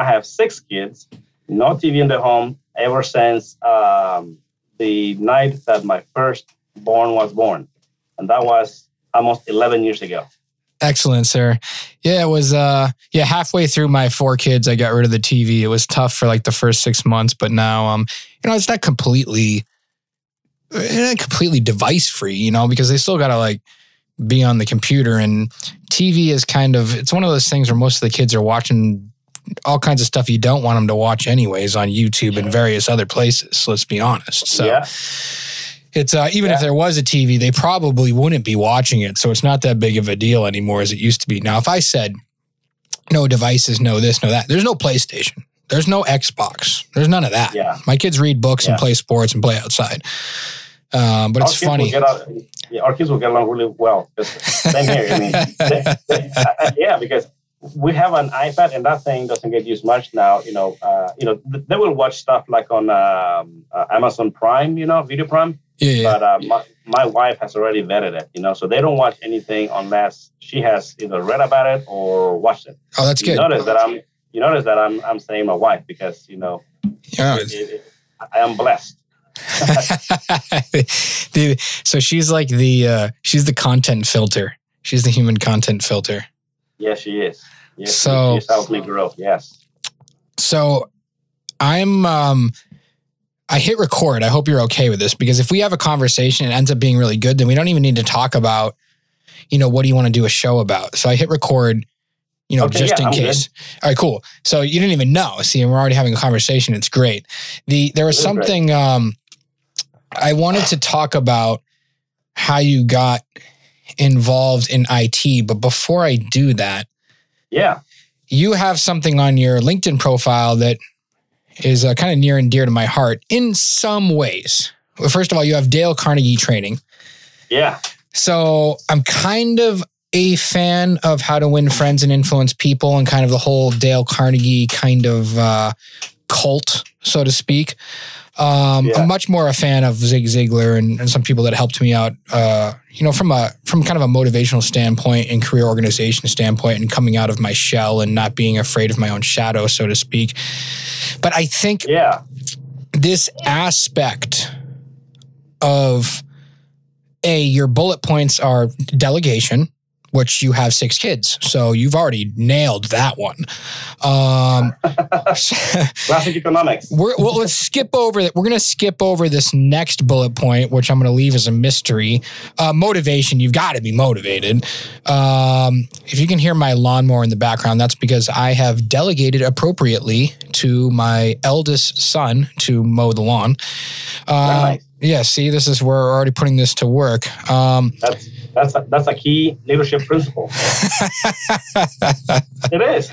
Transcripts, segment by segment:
I have six kids, no TV in the home ever since um, the night that my first born was born. And that was almost 11 years ago. Excellent, sir. Yeah, it was uh yeah, halfway through my four kids, I got rid of the TV. It was tough for like the first six months, but now um, you know, it's not completely not completely device free, you know, because they still gotta like be on the computer and TV is kind of it's one of those things where most of the kids are watching all kinds of stuff you don't want them to watch anyways on YouTube and various other places. Let's be honest. So Yeah. it's uh, even if there was a TV, they probably wouldn't be watching it. So it's not that big of a deal anymore as it used to be. Now, if I said no devices, no this, no that, there's no PlayStation, there's no Xbox, there's none of that. Yeah. My kids read books and play sports and play outside. Um, but Our it's funny. out- yeah, our kids will get along really well. Same here. I mean, they- they- yeah, because we have an iPad and that thing doesn't get used much now. You know, uh, you know, th- they will watch stuff like on um, uh, Amazon Prime, you know, Video Prime. Yeah, yeah. But uh, my, my wife has already vetted it, you know, so they don't watch anything unless she has either read about it or watched it. oh, that's You good. notice that I'm, you notice that I'm, I'm saying my wife because you know, Yeah, it, it, I am blessed. so she's like the uh, she's the content filter. She's the human content filter. Yes, she is. Yes, So- she, she's helped me grow. Yes. So I'm um I hit record. I hope you're okay with this because if we have a conversation and it ends up being really good, then we don't even need to talk about, you know, what do you want to do a show about? So I hit record, you know, Okay, just yeah, in I'm good. case. All right, cool. So you didn't even know. See, and we're already having a conversation. It's great. The there was is great. something um I wanted to talk about how you got involved in IT, but before I do that, Yeah. you have something on your LinkedIn profile that is uh, kind of near and dear to my heart in some ways. Well, First of all, you have Dale Carnegie training. Yeah. So I'm kind of a fan of how to win friends and influence people and kind of the whole Dale Carnegie kind of uh, cult, so to speak. Um, Yeah. I'm much more a fan of Zig Ziglar and, and some people that helped me out, uh, you know, from a from kind of a motivational standpoint and career organization standpoint, and coming out of my shell and not being afraid of my own shadow, so to speak. But I think Yeah. this aspect of a your bullet points are delegation which you have six kids so you've already nailed that one um Classic economics. we're, well, let's skip over that. We're going to skip over this next bullet point, which I'm going to leave as a mystery. Uh, motivation. You've got to be motivated. Um, if you can hear my lawnmower in the background, that's because I have delegated appropriately to my eldest son to mow the lawn. Uh, Nice. Yeah, see, this is where we're already putting this to work. Um, That's that's a, that's a key leadership principle. it is.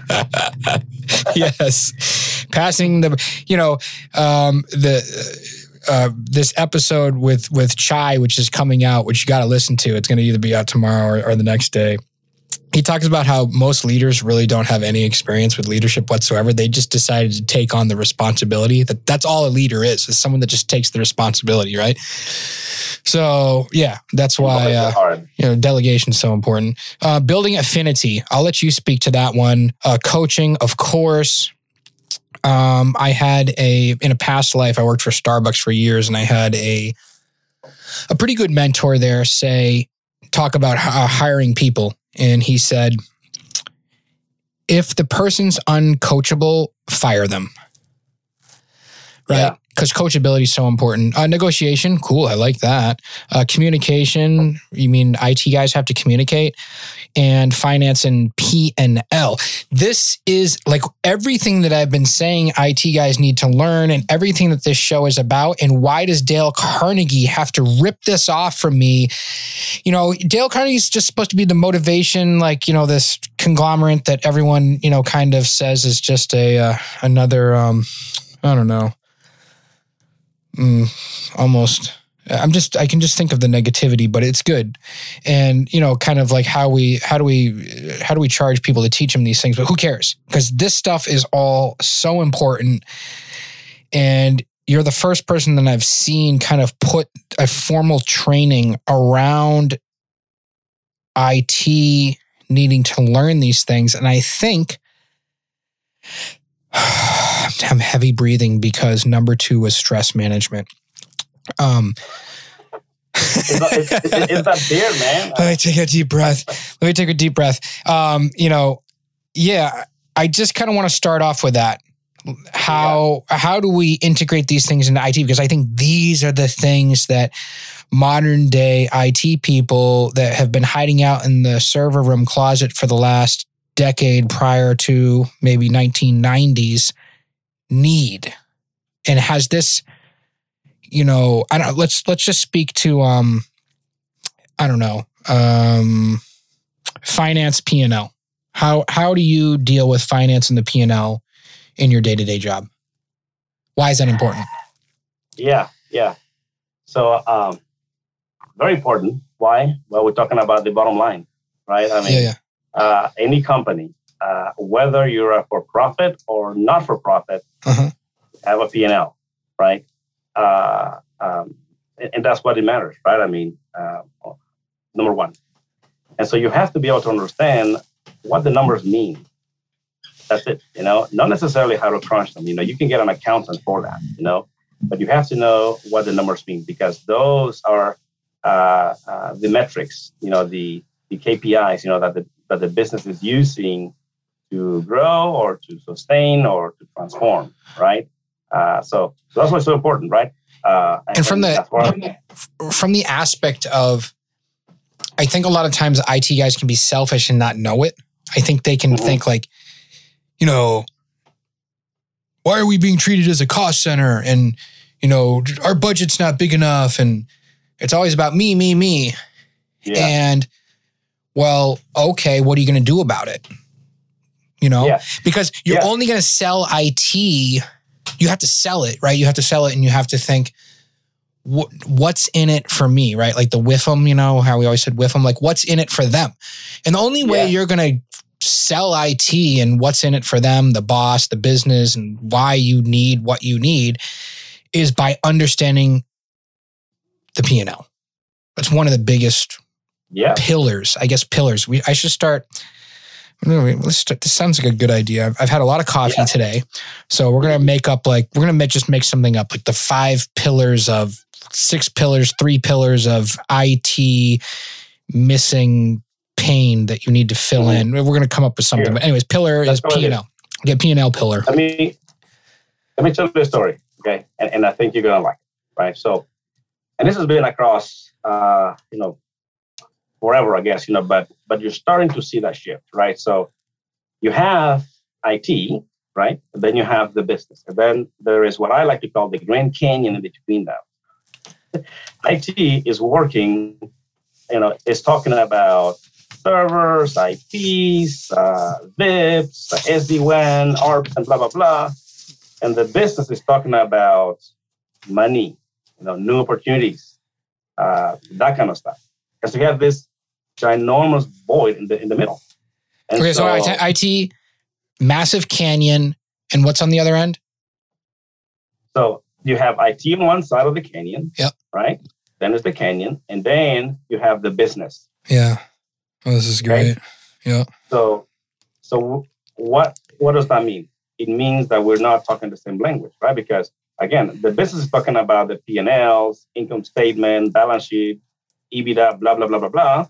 yes, passing the you know um, the. Uh, this episode with with Chai, which is coming out, which you got to listen to. It's going to either be out tomorrow or, or the next day. He talks about how most leaders really don't have any experience with leadership whatsoever. They just decided to take on the responsibility. That that's all a leader is, is someone that just takes the responsibility, right? So yeah, that's why uh, you know delegation is so important uh, building affinity i'll let you speak to that one uh, coaching of course um, i had a in a past life i worked for starbucks for years and i had a a pretty good mentor there say talk about uh, hiring people and he said if the person's uncoachable fire them right Yeah. Because coachability is so important. Uh, negotiation cool i like that. Uh, communication you mean it guys have to communicate and finance and p&l this is like everything that i've been saying it guys need to learn and everything that this show is about and why does dale carnegie have to rip this off from me? You know dale carnegie's just supposed to be the motivation like you know this conglomerate that everyone you know kind of says is just a uh, another um i don't know mm, almost. I'm just i can just think of the negativity but it's good. And you know kind of like how we how do we how do we charge people to teach them these things? But who cares? Because this stuff is all so important. And you're the first person that i've seen kind of put a formal training around it needing to learn these things. And i think I'm heavy breathing because number two was stress management. Um, it's, not, it's, it's, that beer, man. Let me take a deep breath. Let me take a deep breath. Um, you know, yeah, I just kind of want to start off with that. How yeah. how do we integrate these things into IT? Because I think these are the things that modern day IT people that have been hiding out in the server room closet for the last decade prior to maybe 1990s need. And has this you know, I don't let's let's just speak to um I don't know, um finance P&L. How how do you deal with finance and the P&L in your day-to-day job? Why is that important? Yeah, yeah. So um very important. Why? Well, we're talking about the bottom line, right? I mean, yeah, yeah. Uh, any company, uh, whether you're a for-profit or not for-profit, uh-huh. have a P&L, right? Uh, um, and that's what it matters, right? I mean, uh, number one. And so you have to be able to understand what the numbers mean. That's it, you know, not necessarily how to crunch them. You know, you can get an accountant for that, you know, but you have to know what the numbers mean because those are uh, uh, the metrics, you know, the, the KPIs, you know, that the, that the business is using to grow or to sustain or to transform, right? Uh, so, so, that's why it's so important, right? Uh, and, and from the from the aspect of, I think a lot of times IT guys can be selfish and not know it. I think they can mm-hmm. think like, you know, why are we being treated as a cost center? And you know, our budget's not big enough, and it's always about me, me, me. Yeah. And well, okay, what are you going to do about it? You know, yeah. because you're yeah. only going to sell IT you have to sell it, right? You have to sell it and you have to think, what's in it for me, right? Like the them, you know, how we always said them, like what's in it for them? And the only way yeah. you're going to sell IT and what's in it for them, the boss, the business, and why you need what you need is by understanding the P&L. That's one of the biggest yeah. pillars, I guess, pillars. We I should start let's start, this sounds like a good idea. I've, I've had a lot of coffee yeah. today, so we're gonna make up like we're gonna just make something up like the five pillars of six pillars, three pillars of IT missing pain that you need to fill mm-hmm. in. We're gonna come up with something. Here. But anyways, pillar That's is P and L. Get P and L pillar. Let me let me tell you a story, okay? And, and I think you're gonna like it, right? So, and this has been across, uh, you know, forever, I guess, you know, but but you're starting to see that shift, right? So you have IT, right? And then you have the business. And then there is what I like to call the Grand Canyon in between them. IT is working, you know, is talking about servers, IPs, uh, VIPs, SD-WAN, ARPs, and blah, blah, blah. And the business is talking about money, you know, new opportunities, uh, that kind of stuff. Because we have this ginormous void in the in the middle. And okay, so, so IT, massive canyon, and what's on the other end? So you have IT on one side of the canyon. Yep. Right. Then there's the canyon, and then you have the business. Yeah. Oh, this is great. Right? Yeah. So, so what what does that mean? It means that we're not talking the same language, right? Because again, the business is talking about the P and Ls, income statement, balance sheet, EBITDA, blah blah blah blah blah.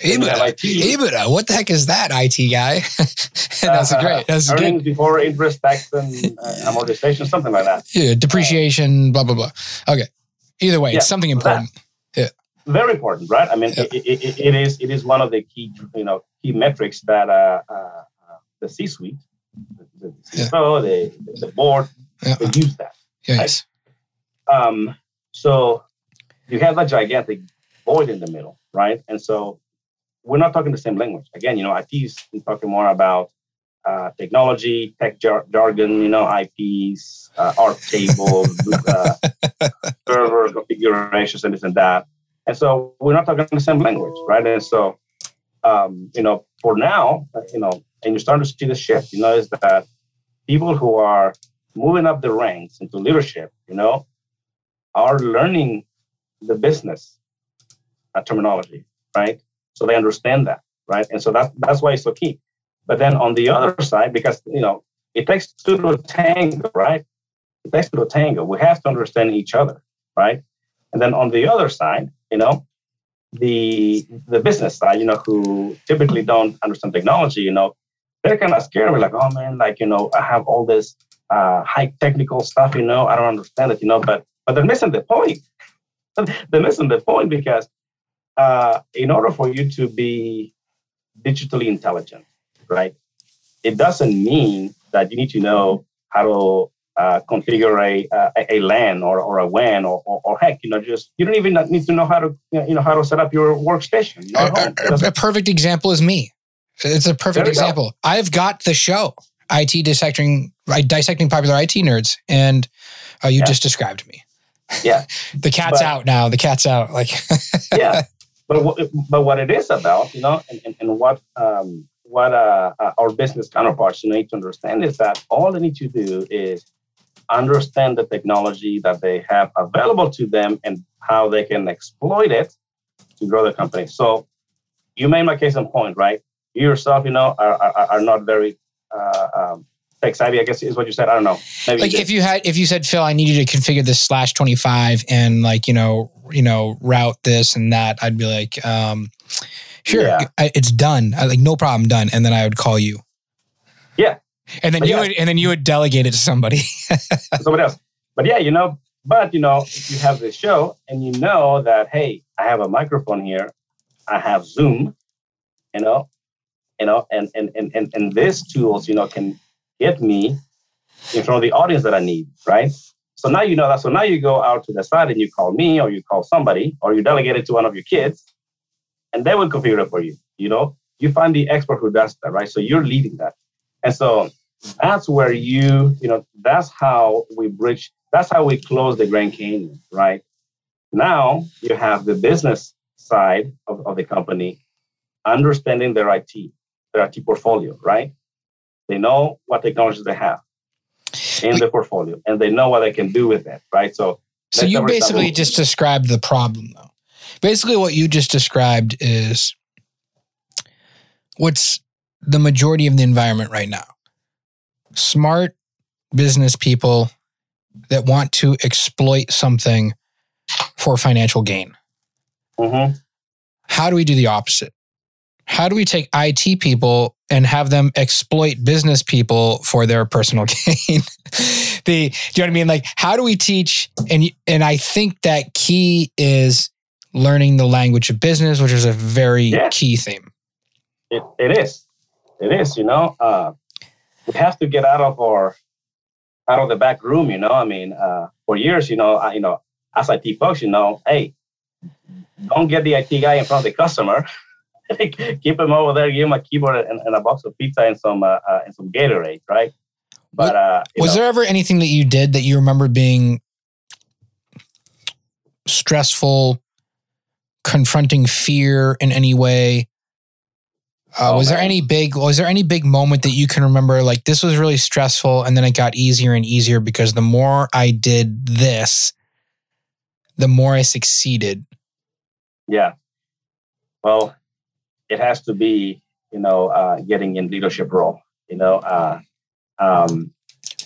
EBITDA. EBITDA. What the heck is that, IT guy? that's uh, great. That's earnings good. before interest, tax, and uh, amortization, something like that. Yeah, depreciation, uh, blah blah blah. Okay. Either way, yeah, it's something important. yeah. Very important, right? I mean, yeah. it, it, it is it is one of the key you know key metrics that uh, uh the C-suite, the, CFO, yeah. the, the board, yeah. they use that. Yes. Right? Um. So you have a gigantic void in the middle, right? And so we're not talking the same language. Again, you know, IT is talking more about uh, technology, tech jar- jargon, you know, IPs, uh, ARP tables, uh, server configurations, and this and that. And so we're not talking the same language, right? And so, um, you know, for now, you know, and you're starting to see the shift, you notice that people who are moving up the ranks into leadership, you know, are learning the business uh, terminology, right? So they understand that, right? And so that's that's why it's so key. But then on the other side, because you know it takes two to tango, right? It takes two to tango. We have to understand each other, right? And then on the other side, you know, the the business side, you know, who typically don't understand technology, you know, they're kind of scared. We're like, oh man, like you know, I have all this uh, high technical stuff, you know, I don't understand it, you know, but but they're missing the point. they're missing the point because uh, in order for you to be digitally intelligent, right, it doesn't mean that you need to know how to uh, configure a, a, a LAN or, or a WAN or, or, or, heck, you know, just you don't even need to know how to you know how to set up your workstation. You know, a, a, a, perfect example is me. It's a perfect example. Go. I've got the show IT dissecting dissecting popular IT nerds, and uh, you yeah. just described me. Yeah, the cat's but, out now. The cat's out. Like yeah, but what, but what it is about, you know, and, and, and what um, what uh, uh, our business counterparts need to understand is that all they need to do is understand the technology that they have available to them and how they can exploit it to grow the company. So you made my case in point, right? You yourself, you know, are, are, are not very uh, um, tech savvy, I guess is what you said. I don't know. Maybe like you if you had, if you said, Phil, I need you to configure this slash 25 and like, you know, you know, route this and that, I'd be like, um, sure, yeah. it's done. I, like, no problem, done. And then I would call you. Yeah. And then but you yeah. would, and then you would delegate it to somebody. somebody else. But yeah, you know, but you know, if you have this show and you know that, hey, I have a microphone here. I have Zoom, you know, you know, and and and and, and these tools, you know, can get me in front of the audience that I need, right? So now you know that. So now you go out to the side and you call me or you call somebody or you delegate it to one of your kids and they will configure it for you. You know, you find the expert who does that, right? So you're leading that. And so that's where you, you know, that's how we bridge, that's how we close the Grand Canyon, right? Now you have the business side of, of the company understanding their IT, their IT portfolio, right? They know what technologies they have in the portfolio and they know what they can do with it, right? So, so you basically just described the problem though. Basically, what you just described is what's the majority of the environment right now. Smart business people that want to exploit something for financial gain. Mm-hmm. How do we do the opposite? How do we take IT people and have them exploit business people for their personal gain? the do you know what I mean? Like, how do we teach? And and I think that key is learning the language of business, which is a very yeah. key theme. It, it is. It is. You know, uh, we have to get out of our out of the back room. You know, I mean, uh, for years, you know, I, you know, as IT folks, you know, hey, don't get the IT guy in front of the customer. Keep him over there. Give him a keyboard and, and a box of pizza and some uh, uh and some Gatorade, right? But uh, was know, there ever anything that you did that you remember being stressful confronting fear in any way? Uh, oh, was man. there any big was there any big moment that you can remember like this was really stressful and then it got easier and easier because the more I did this the more I succeeded. Yeah. Well, it has to be, you know, uh, getting in leadership role. You know, uh, um,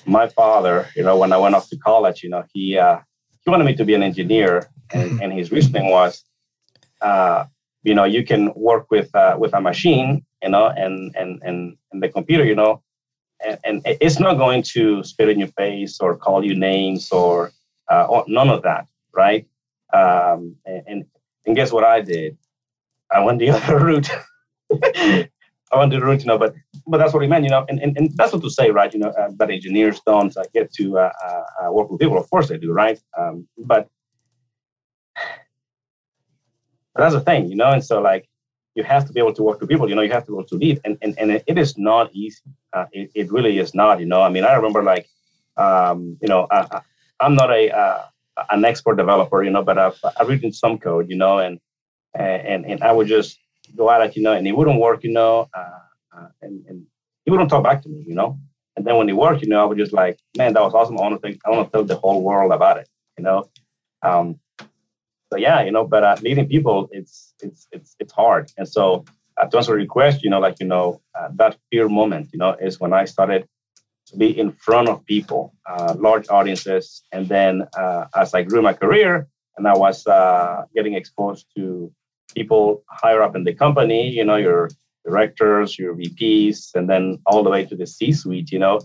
my father, you know, when I went off to college, you know, he uh, he wanted me to be an engineer, and, mm-hmm. and his reasoning was, uh, you know, you can work with uh, with a machine, you know, and and and, and the computer, you know, and, and it's not going to spit in your face or call you names or, uh, or none of that, right? Um, and and guess what I did? I went the other route. I went the route, you know, but but that's what he meant, you know, and, and, and that's what to say, right? You know, uh, that engineers don't uh, get to uh, uh, work with people. Of course they do, right? Um, but but that's the thing, you know, and so like you have to be able to work with people, you know, you have to be able to lead. And and, and it is not easy. Uh, it, it really is not, you know. I mean, I remember like um, you know, I, am not a uh, an expert developer, you know, but I've I've written some code, you know, and and and I would just go at you know, and it wouldn't work, you know, uh, uh, and and he wouldn't talk back to me, you know. And then when it worked, you know, I was just like, man, that was awesome. I want to think, I want to tell the whole world about it, you know. Um, so yeah, you know, but uh, meeting people, it's it's it's it's hard. And so uh, to answer your question, you know, like you know, uh, that fear moment, you know, is when I started to be in front of people, uh, large audiences. And then uh, as I grew my career and I was uh, getting exposed to people higher up in the company, you know, your directors, your VPs, and then all the way to the C-suite, you know,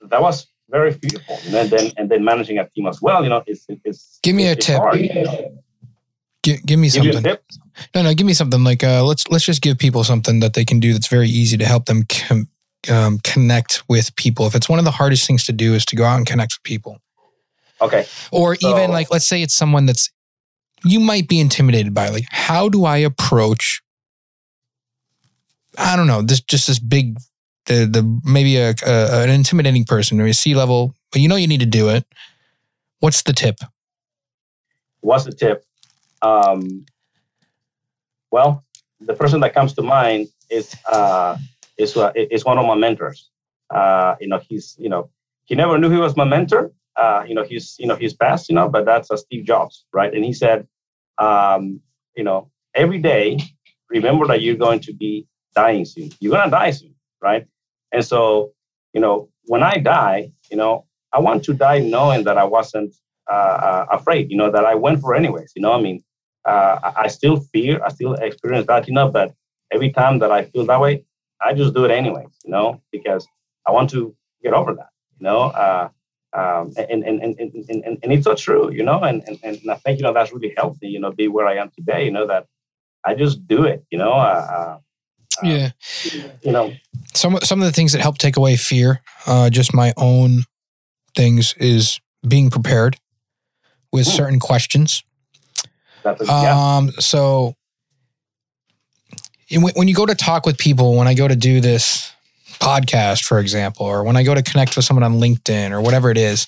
that was very beautiful. And then and then managing a team as well, you know, it's it's. Give me a tip. Hard, you know? give, give me something. no, no, give me something like uh, let's let's just give people something that they can do that's very easy to help them com- um, connect with people. If it's one of the hardest things to do is to go out and connect with people. Okay. Or so, even like let's say it's someone that's you might be intimidated by. Like, how do I approach? I don't know. This just this big, the the maybe a, a an intimidating person, or a C level, but you know you need to do it. What's the tip? What's the tip? Um, well, the person that comes to mind is uh, is uh, is one of my mentors. Uh, you know, he's you know he never knew he was my mentor. Uh, you know, he's you know he's passed. You know, but that's uh, Steve Jobs, right? And he said, um, you know, every day, remember that you're going to be dying soon. You're gonna die soon, right? And so, you know, when I die, you know, I want to die knowing that I wasn't uh, uh, afraid. You know, that I went for anyways. You know, I mean, uh, I still fear, I still experience that, you know, but every time that I feel that way, I just do it anyways, you know, because I want to get over that, you know. Uh, um, and, and, and, and, and, and it's so true, you know, and, and, and I think, you know, that's really helped me, you know, be where I am today, you know, that I just do it, you know. Uh, uh, uh yeah. You know, some, some of the things that help take away fear, uh, just my own things, is being prepared with hmm. certain questions. yeah. Um, so when you go to talk with people, when I go to do this podcast, for example, or when I go to connect with someone on LinkedIn or whatever it is,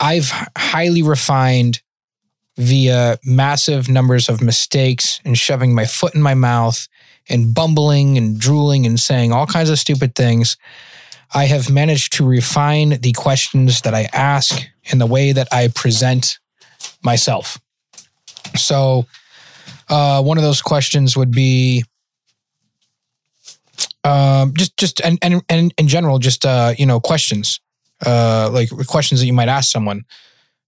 I've highly refined via massive numbers of mistakes and shoving my foot in my mouth and bumbling and drooling and saying all kinds of stupid things. I have managed to refine the questions that I ask and the way that I present myself. So, uh, one of those questions would be um, just just and, and and in general, just uh, you know, questions, uh, like questions that you might ask someone,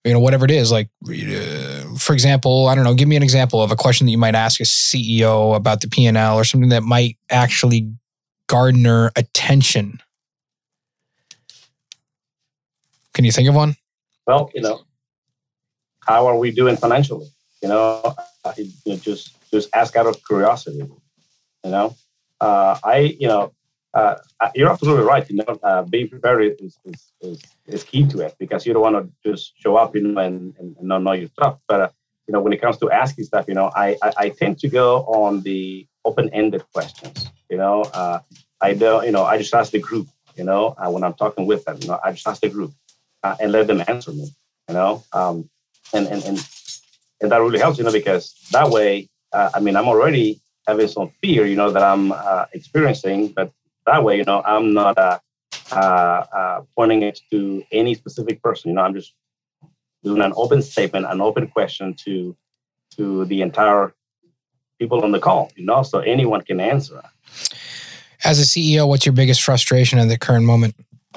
you know, whatever it is. Like, uh, for example, I don't know. Give me an example of a question that you might ask a CEO about the P and L or something that might actually garner attention. Can you think of one? Well, you know, how are we doing financially? You know, you know just just ask out of curiosity. You know, uh, I you know uh, you're absolutely right. You know, uh, being prepared is, is, is, is, key to it because you don't want to just show up, you know, and, and, and not know your stuff. But uh, you know, when it comes to asking stuff, you know, I, I, I tend to go on the open-ended questions. You know, uh, I don't, you know, I just ask the group. You know, uh, when I'm talking with them, you know, I just ask the group and let them answer me. You know, um, and and and and that really helps, you know, because that way, I mean, I'm already having some fear, you know, that I'm uh, experiencing, but that way, you know, I'm not uh, uh, uh, pointing it to any specific person. You know, I'm just doing an open statement, an open question to to the entire people on the call. You know, so anyone can answer. As a CEO, what's your biggest frustration at the current moment,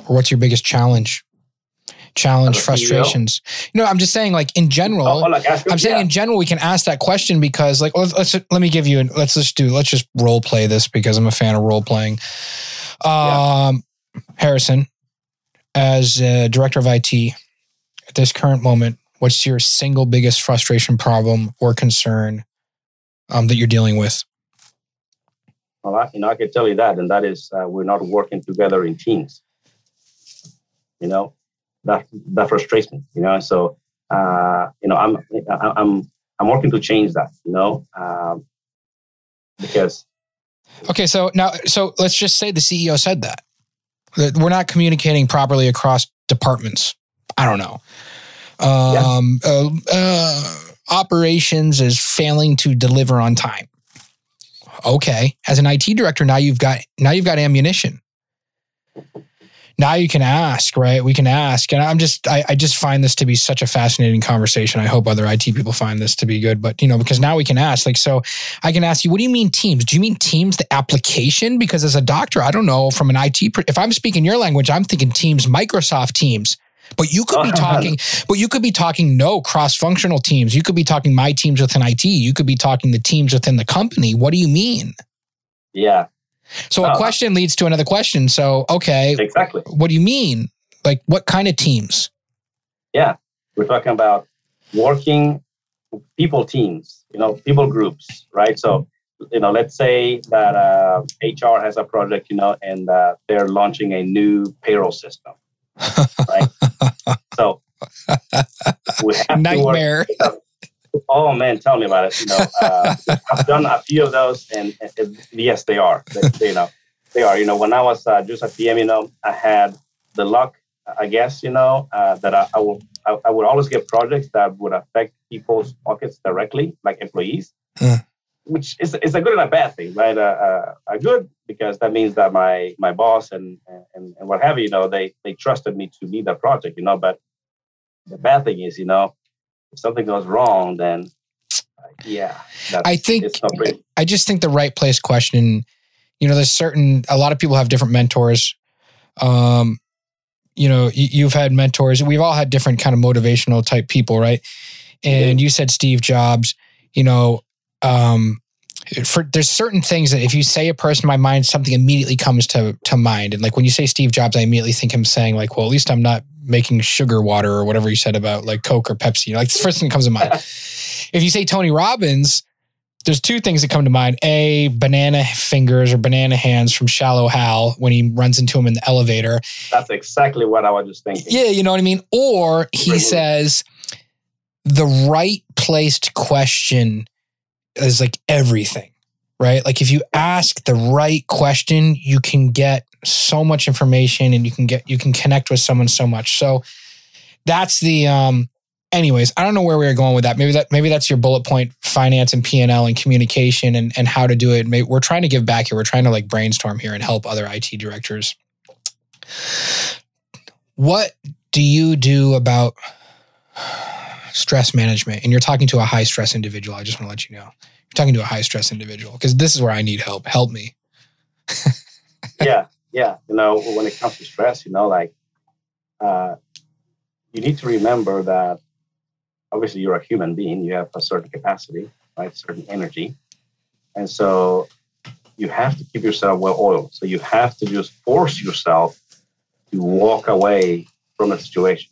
or what's your biggest challenge? Challenge frustrations. You know i'm just saying like in general oh, like i'm saying yeah. in general we can ask that question because like let's, let's let me give you let's just do let's just role play this because i'm a fan of role playing. Um yeah. harrison as director of it at this current moment what's your single biggest frustration problem or concern um, that you're dealing with? Well I, you know i can tell you that and that is uh, we're not working together in teams. You know that that frustrates me, you know. So uh, you know, I'm I'm I'm working to change that, you know, um, because. Okay, so now, so let's just say the CEO said that that we're not communicating properly across departments. I don't know. Um, yeah. uh, uh, operations is failing to deliver on time. Okay, as an IT director, now you've got now you've got ammunition now you can ask, right? We can ask. And I'm just, I, I, just find this to be such a fascinating conversation. I hope other IT people find this to be good, but you know, because now we can ask, like, so I can ask you, what do you mean teams? Do you mean teams, the application? Because as a doctor, I don't know from an IT, if I'm speaking your language, I'm thinking teams, Microsoft teams. But you could be uh-huh. talking, but you could be talking no cross functional teams. You could be talking my teams within IT. You could be talking the teams within the company. What do you mean? Yeah. So a uh, question leads to another question. So, okay. Exactly. What do you mean? Like what kind of teams? Yeah. We're talking about working people teams, you know, people groups, right? So, you know, let's say that uh, HR has a project, you know, and uh, they're launching a new payroll system, right? so we have nightmare. To work, Oh man, tell me about it. You know, uh, I've done a few of those, and, and yes, they are. They, you know, they are. You know, when I was uh, just a PM, you know, I had the luck, I guess, you know, uh, that I, I would I, I, would always get projects that would affect people's pockets directly, like employees, which is is a good and a bad thing, right? Uh, uh, a good because that means that my my boss and and, and what have you, you know, they they trusted me to lead that project, you know. But the bad thing is, you know, if something goes wrong, then yeah, I think I just think the right place question. You know, there's certain a lot of people have different mentors. Um, you know, you've had mentors. We've all had different kind of motivational type people, right? And you said Steve Jobs. You know, um, for there's certain things that if you say a person in my mind, something immediately comes to to mind. And like when you say Steve Jobs, I immediately think him saying like, "Well, at least I'm not making sugar water or whatever you said about like Coke or Pepsi. Like the first thing that comes to mind. if you say Tony Robbins, there's two things that come to mind. A, banana fingers or banana hands from Shallow Hal when he runs into him in the elevator. That's exactly what I was just thinking. Yeah, you know what I mean? Or he says, the right placed question is like everything, right? Like if you ask the right question, you can get so much information and you can get you can connect with someone so much. So that's the um anyways, I don't know where we are going with that. Maybe that maybe that's your bullet point finance and P&L and communication and and how to do it. Maybe we're trying to give back here. We're trying to like brainstorm here and help other IT directors. What do you do about stress management? And you're talking to a high stress individual. I just want to let you know. You're talking to a high stress individual because this is where I need help. Help me. yeah yeah, you know, when it comes to stress, you know, like uh, you need to remember that obviously you're a human being, you have a certain capacity, right? Certain energy. And so you have to keep yourself well oiled. So you have to just force yourself to walk away from a situation.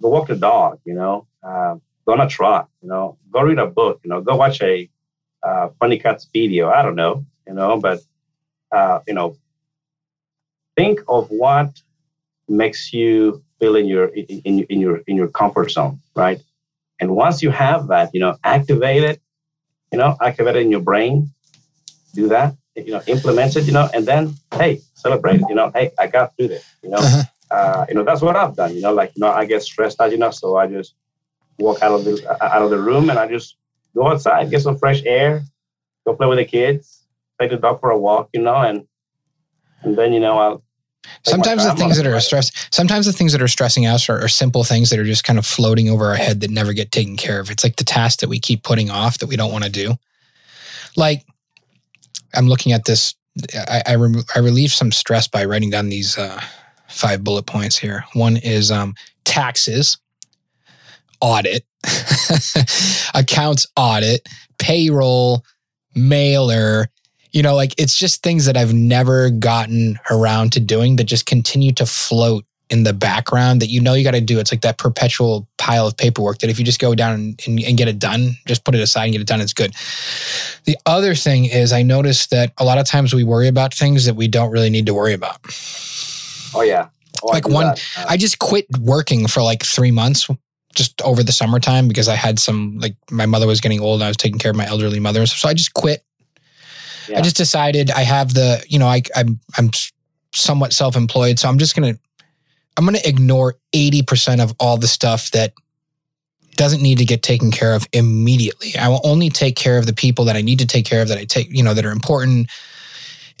Go walk the dog, you know, uh, go on a trot, you know, go read a book, you know, go watch a uh, funny cuts video. I don't know, you know, but, uh, you know, think of what makes you feel in your in, in your in your comfort zone, right? And once you have that, you know, activate it, you know, activate it in your brain, do that, you know, implement it, you know, and then hey, celebrate it, you know, hey, I got through this, you know. Uh-huh. Uh, you know, that's what I've done, you know, like you know, I get stressed out, enough, so I just walk out of the out of the room and I just go outside, get some fresh air, go play with the kids, take the dog for a walk, you know, and and then you know I'll Sometimes the things that are stress, sometimes the things that are stressing us are, are, simple things that are just kind of floating over our head that never get taken care of. It's like the task that we keep putting off that we don't want to do. Like I'm looking at this, I I, re- I relieve some stress by writing down these uh, five bullet points here. One is um, taxes, audit, accounts audit, payroll, mailer, you know, like it's just things that I've never gotten around to doing that just continue to float in the background that you know you got to do. It's like that perpetual pile of paperwork that if you just go down and, and, get it done, just put it aside and get it done, it's good. The other thing is, I noticed that a lot of times we worry about things that we don't really need to worry about. Oh, yeah. Oh, like one, uh, I just quit working for like three months just over the summertime because I had some, like, my mother was getting old and I was taking care of my elderly mother. So I just quit yeah. I just decided I have the, you know, I, I'm I'm somewhat self-employed, so I'm just gonna I'm gonna ignore 80% of all the stuff that doesn't need to get taken care of immediately. I will only take care of the people that I need to take care of that I take, you know, that are important.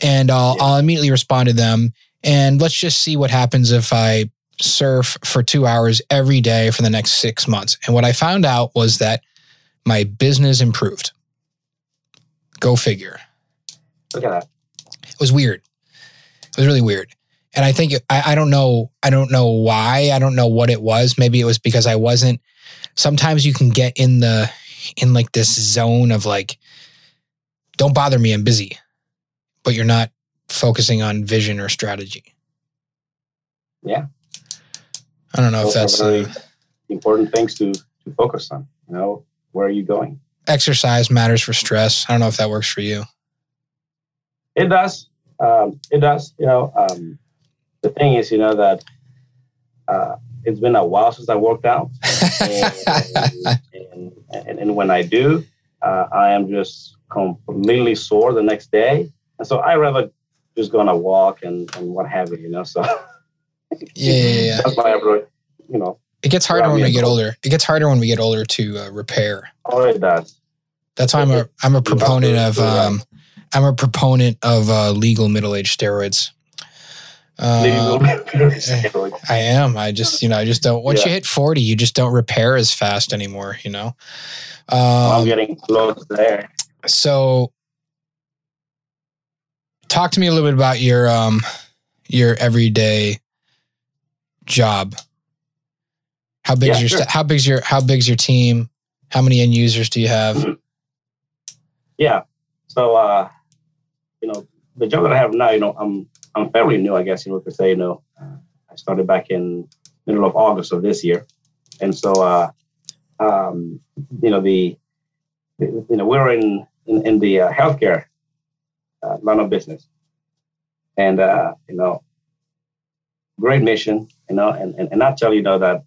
And I'll, yeah. I'll immediately respond to them. And let's just see what happens if I surf for two hours every day for the next six months. And what I found out was that my business improved. Go figure. Look at that. It was weird. It was really weird. And I think I, I don't know. I don't know why. I don't know what it was. Maybe it was because I wasn't. Sometimes you can get in the in like this zone of like, don't bother me. I'm busy, but you're not focusing on vision or strategy. Yeah. I don't know Those if that's uh, important things to, to focus on. You know, where are you going? exercise matters for stress. I don't know if that works for you. It does. Um, it does. You know, um, the thing is, you know, that uh, it's been a while since I worked out. and, and, and, and when I do, uh, I am just completely sore the next day. And so I rather just go on a walk and, and what have you, you know. So yeah, yeah, yeah. that's my approach, you know. It gets harder when we get older. It gets harder when we get older to uh, repair. Oh, it does. That's why I'm a I'm a to proponent of um I'm a proponent of uh, legal middle age steroids. Uh. I am. I just you know I just don't. Once you hit forty, you just don't repair as fast anymore. You know. I'm Um, getting close there. so, talk to me a little bit about your um your everyday job. How big is your sure. sta- how big's your how big's your team? How many end users do you have? Yeah. So, uh, you know, the job that I have now, you know, I'm I'm fairly new, I guess you could say. You know, uh, I started back in middle of August of this year, and so, uh, um, you know, the, the you know we're in in, in the uh, healthcare uh, line of business, and uh, you know, great mission, you know, and and, and actually, you know that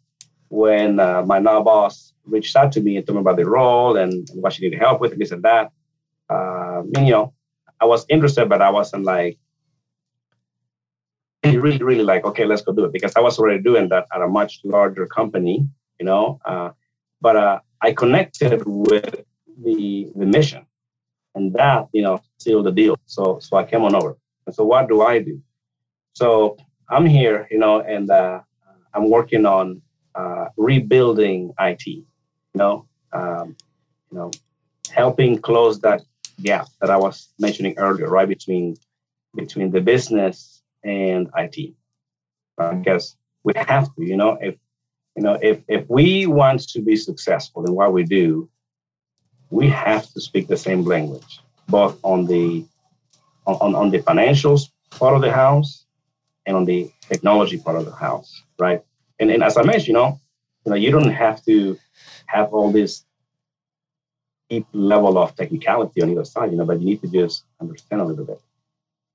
when uh, my now boss reached out to me and told me about the role and, and what she needed help with, and this and that uh, you know, I was interested, but I wasn't like really, really like, okay, let's go do it because I was already doing that at a much larger company, you know. Uh, but uh, I connected with the the mission, and that you know sealed the deal. So so I came on over. And so what do I do? So I'm here, you know, and uh, I'm working on uh, rebuilding IT. You know, um, you know, helping close that gap that I was mentioning earlier, right between between the business and IT. Because we have to, you know, if you know, if if we want to be successful in what we do, we have to speak the same language, both on the on, on the financials part of the house and on the technology part of the house, right? And and as I mentioned, you know, you know, you don't have to have all this deep level of technicality on either side, you know, but you need to just understand a little bit.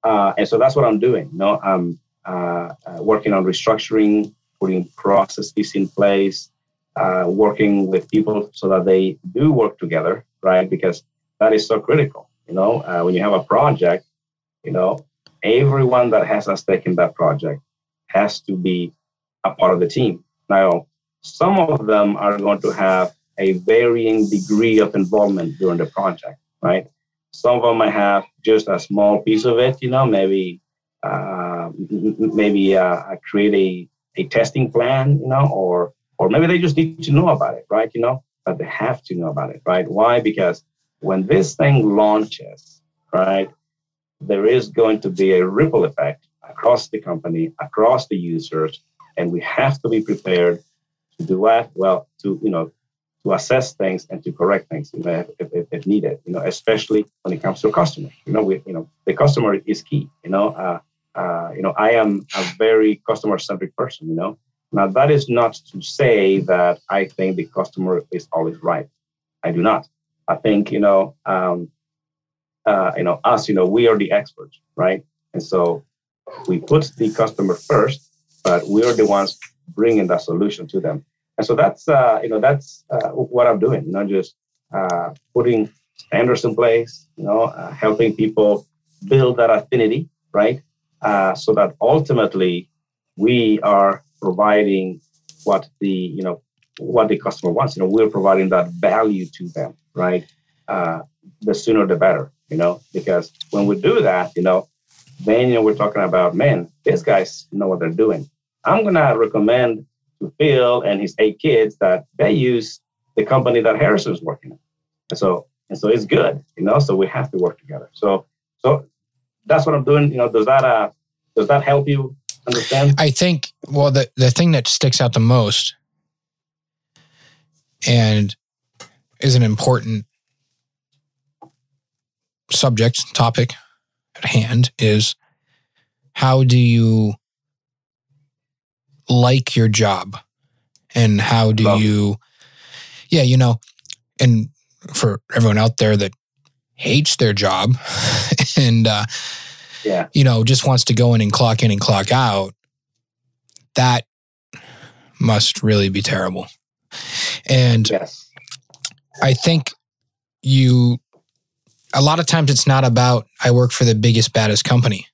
Uh, and so that's what I'm doing. You know, I'm uh, uh, working on restructuring, putting processes in place, uh, working with people so that they do work together, right? Because that is so critical. You know, uh, when you have a project, you know, everyone that has a stake in that project has to be a part of the team. Now, some of them are going to have a varying degree of involvement during the project, right? Some of them might have just a small piece of it, you know, maybe uh, maybe uh, create a, a testing plan, you know, or or maybe they just need to know about it, right? You know, but they have to know about it, right? Why? Because when this thing launches, right, there is going to be a ripple effect across the company, across the users, and we have to be prepared to do that. Well, to you know, to assess things and to correct things, you know, if, if, if needed. You know, especially when it comes to customers. You know, we, you know, the customer is key. You know, uh, uh, you know, I am a very customer-centric person. You know, now that is not to say that I think the customer is always right. I do not. I think you know, um, uh, you know, us, you know, we are the experts, right? And so we put the customer first, but we are the ones bringing that solution to them. And so that's, uh, you know, that's uh, what I'm doing. You know, just uh, putting standards in place. You know, uh, helping people build that affinity, right? Uh, so that ultimately we are providing what the, you know, what the customer wants. You know, we're providing that value to them, right? Uh, the sooner the better, you know, because when we do that, you know, then you know we're talking about man, these guys know what they're doing. I'm gonna recommend to Phil and his eight kids that they use the company that Harrison is working at. And so and so it's good, you know. So we have to work together. So so that's what I'm doing. You know, does that uh does that help you understand? I think well the the thing that sticks out the most and is an important subject topic at hand is how do you like your job and how do Love. you yeah you know and for everyone out there that hates their job and uh yeah. you know just wants to go in and clock in and clock out that must really be terrible and Yes. I think you a lot of times it's not about I work for the biggest baddest company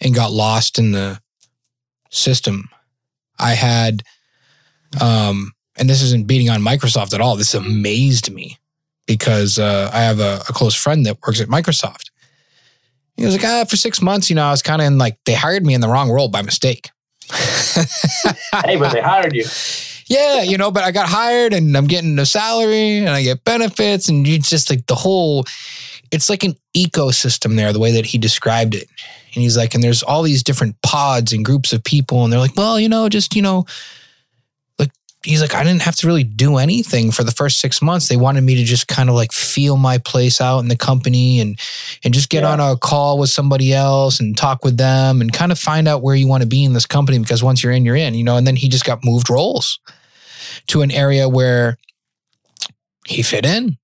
and got lost in the system. I had um and this isn't beating on Microsoft at all. This amazed me because uh, I have a, a close friend that works at Microsoft. He was like, ah, for six months, you know, I was kind of in like they hired me in the wrong role by mistake. hey, but they hired you. yeah, you know, but I got hired and I'm getting a salary and I get benefits and you just like the whole it's like an ecosystem there, the way that he described it. And he's like, and there's all these different pods and groups of people, and they're like, well, you know, just, you know, he's like, I didn't have to really do anything for the first six months. They wanted me to just kind of like feel my place out in the company and and just get Yeah. on a call with somebody else and talk with them and kind of find out where you want to be in this company because once you're in, you're in, you know, and then he just got moved roles to an area where he fit in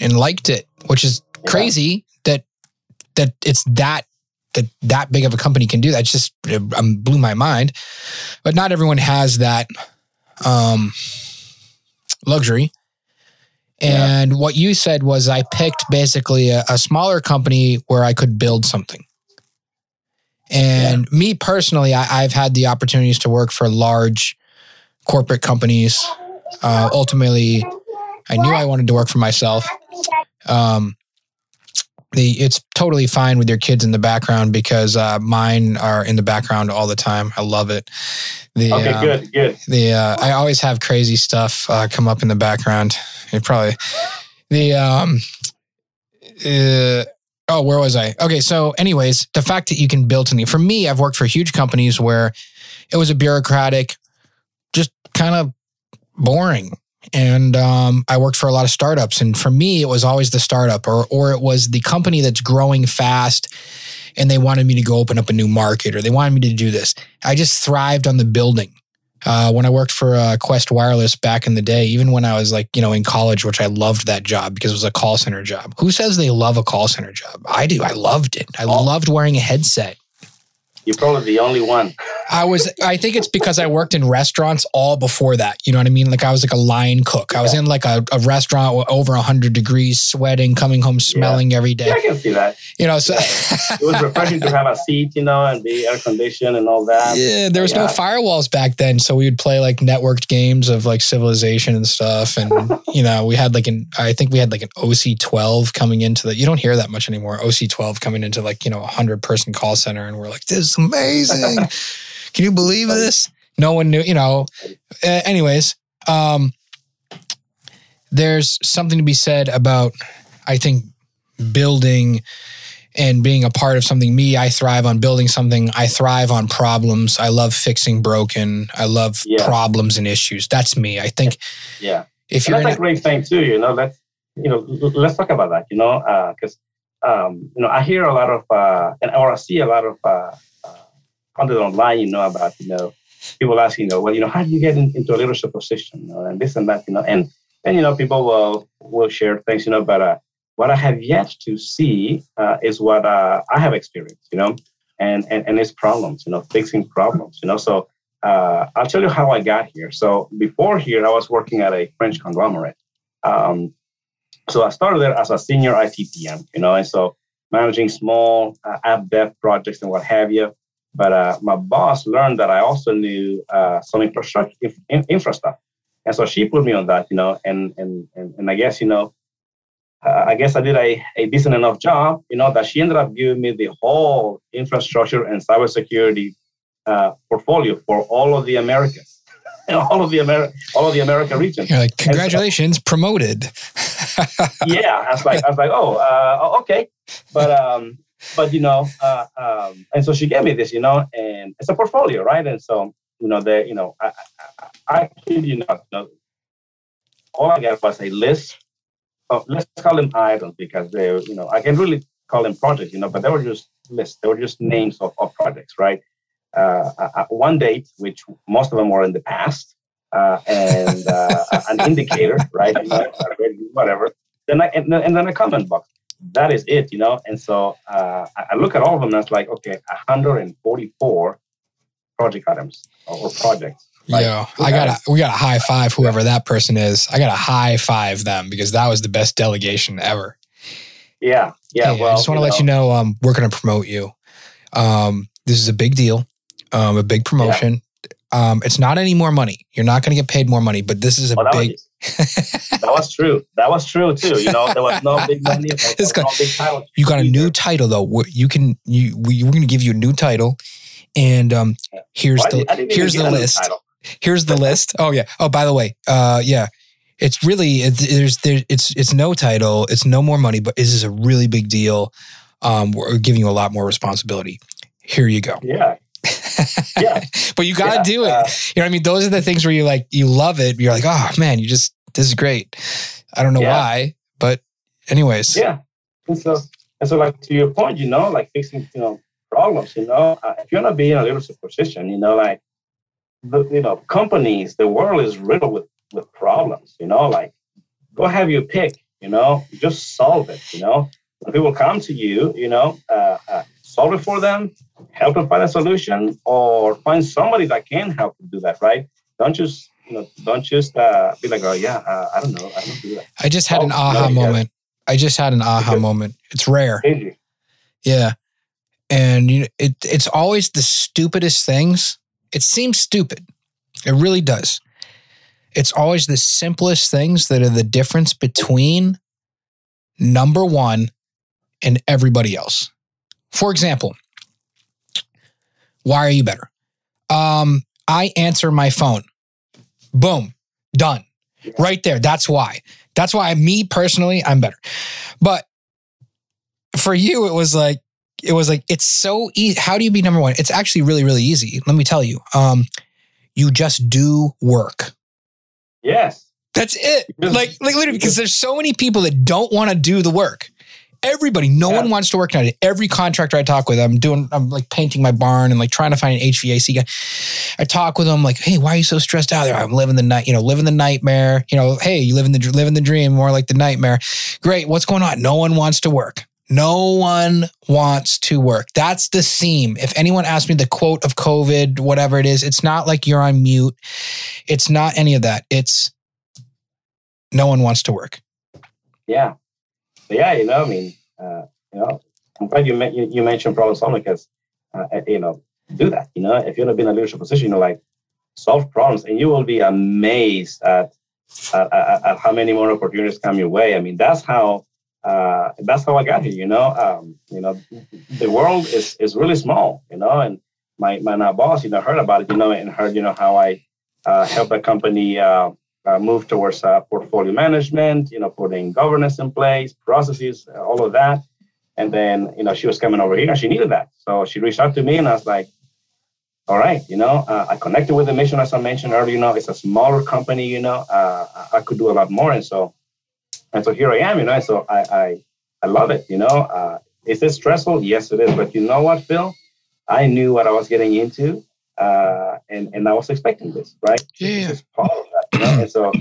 and liked it, which is Yeah. crazy that that it's that that that big of a company can do that. It's just it um, blew my mind. But not everyone has that um, luxury. Yeah. And what you said was I picked basically a, a smaller company where I could build something. And me personally, I, I've had the opportunities to work for large corporate companies. Uh, ultimately, I knew I wanted to work for myself. Um, the it's totally fine with your kids in the background because uh, mine are in the background all the time. I love it. The, Okay, um, good, good. the uh, I always have crazy stuff uh, come up in the background. It probably the um uh, oh where was I? Okay, so anyways, the fact that you can build something for me, I've worked for huge companies where it was a bureaucratic, just kind of boring. And um, I worked for a lot of startups, and for me, it was always the startup, or or it was the company that's growing fast, and they wanted me to go open up a new market, or they wanted me to do this. I just thrived on the building. Uh, when I worked for uh, Qwest Wireless back in the day, even when I was like, you know, in college, which I loved that job because it was a call center job. Who says they love a call center job? I do. I loved it. I Oh. loved wearing a headset. You're probably the only one. I was, I think it's because I worked in restaurants all before that. You know what I mean? Like I was like a line cook. I was in like a, a restaurant over 100 degrees, sweating, coming home smelling every day. Yeah, I can see that. You know, so It was refreshing to have a seat, you know, and be air conditioned and all that. Yeah, there was no firewalls back then, so we would play like networked games of like Civilization and stuff. And you know, we had like an I think we had like an OC twelve coming into the. You don't hear that much anymore. OC twelve coming into like you know a hundred person call center, and we're like, this is amazing. Can you believe this? No one knew. You know. Uh, anyways, um, there's something to be said about I think building and being a part of something. Me, I thrive on building something. I thrive on problems. I love fixing broken. I love Yeah. problems and issues. That's me. I think Yeah. if And you're that's a great thing too, you know. Let's you know, let's talk about that, you know, because um, you know, I hear a lot of uh, and or I see a lot of uh, uh, content online, you know, about you know, people asking, you know, well, you know, how do you get in, into a leadership position, you know, and this and that, you know, and and you know, people will will share things, you know, but uh, what I have yet to see uh, is what uh, I have experienced, you know, and and and it's problems, you know, fixing problems, you know, so. Uh, I'll tell you how I got here. So before here, I was working at a French conglomerate. Um, so I started there as a senior IT PM, you know, and so managing small uh, app dev projects and what have you. But uh, my boss learned that I also knew uh, some infrastructure, inf- in- infra stuff, and so she put me on that, you know, and and and, and I guess you know, uh, I guess I did a, a decent enough job, you know, that she ended up giving me the whole infrastructure and cybersecurity uh, portfolio for all of the Americas, all of the America, all of the America region. You're like, congratulations, so, promoted. yeah, I was like, I was like, oh, uh, okay, but um, but you know, uh, um, and so she gave me this, you know, and it's a portfolio, right? And so you know, they, you know, I, I, I kid you not, you know, all I got was a list of, let's call them items because they, you know, I can really call them projects, you know, but they were just lists, they were just names of, of projects, right? Uh, uh, one date, which most of them were in the past, uh, and uh, an indicator, right? whatever. Then I, and, and, then a comment box. That is it, you know. And so uh, I look at all of them and it's like, okay, 144 project items or projects. Yeah, I got to we got a high five whoever that person is. I got a high five them because that was the best delegation ever. Yeah, yeah. Hey, well, I just want to let you know, um, we're going to promote you. Um, this is a big deal, um, a big promotion. Um, it's not any more money. You're not going to get paid more money, but this is a well, big. That was true. That was true too. You know, there was no big money. Was no big title. You got a new title though. You can you we, we're going to give you a new title, and um, here's well, the here's the list. Here's the list. Oh yeah. Oh, by the way, uh, yeah, it's really it's, there's there it's it's no title. It's no more money, but this is a really big deal. Um, we're giving you a lot more responsibility. Here you go. Yeah. Yeah. but you got to yeah, do it. Uh, you know what I mean? Those are the things where you like, you love it. You're like, oh man, you just, this is great. I don't know yeah. why, but anyways. Yeah. And so, and so like to your point, you know, like fixing, you know, problems, you know, uh, if you're not being a leadership position, you know, like, the, you know, companies, the world is riddled with, with problems, you know, like go have your pick, you know, just solve it, you know. When people come to you, you know, uh, uh, solve it for them, help them find a solution, or find somebody that can help them do that, right? Don't just, you know, don't just uh, be like, oh yeah, uh, I don't know, I don't do that. I just had oh, an aha no, moment. I just had an aha moment. It's rare. Yeah. And you know, it, it's always the stupidest things it seems stupid. It really does. It's always the simplest things that are the difference between number one and everybody else. For example, why are you better? Um, I answer my phone. Boom, done. Right there. That's why. That's why me personally, I'm better. But for you, it was like, it was like it's so easy. How do you be number one? It's actually really, really easy. Let me tell you. Um, you just do work. Yes. That's it. Like, like literally, because there's so many people that don't want to do the work. Everybody, no yeah. one wants to work now. Every contractor I talk with, I'm doing, I'm like painting my barn and like trying to find an HVAC guy. I talk with them like, hey, why are you so stressed out there? I'm living the night, you know, living the nightmare. You know, hey, you live in the living the dream, more like the nightmare. Great, what's going on? No one wants to work. No one wants to work. That's the theme. If anyone asks me the quote of COVID, whatever it is, it's not like you're on mute. It's not any of that. It's no one wants to work. Yeah. Yeah, you know, I mean, uh, you know, I'm glad you, you, you mentioned problem solving because, uh, you know, do that. You know, if you're to in a leadership position, you know, like solve problems and you will be amazed at, at, at, at how many more opportunities come your way. I mean, that's how uh, that's how I got here. You know, um, you know, the world is is really small. You know, and my my now boss, you know, heard about it. You know, and heard you know how I uh, helped the company uh, uh move towards uh, portfolio management. You know, putting governance in place, processes, all of that. And then you know she was coming over here and she needed that, so she reached out to me and I was like, all right, you know, uh, I connected with the mission as I mentioned earlier. You know, it's a smaller company. You know, I could do a lot more, and so and so here I am, you know. So I I, I love it, you know. Uh, is it stressful? Yes, it is. But you know what, Phil? I knew what I was getting into, uh, and and I was expecting this, right? Yeah. This part of that, you know? and so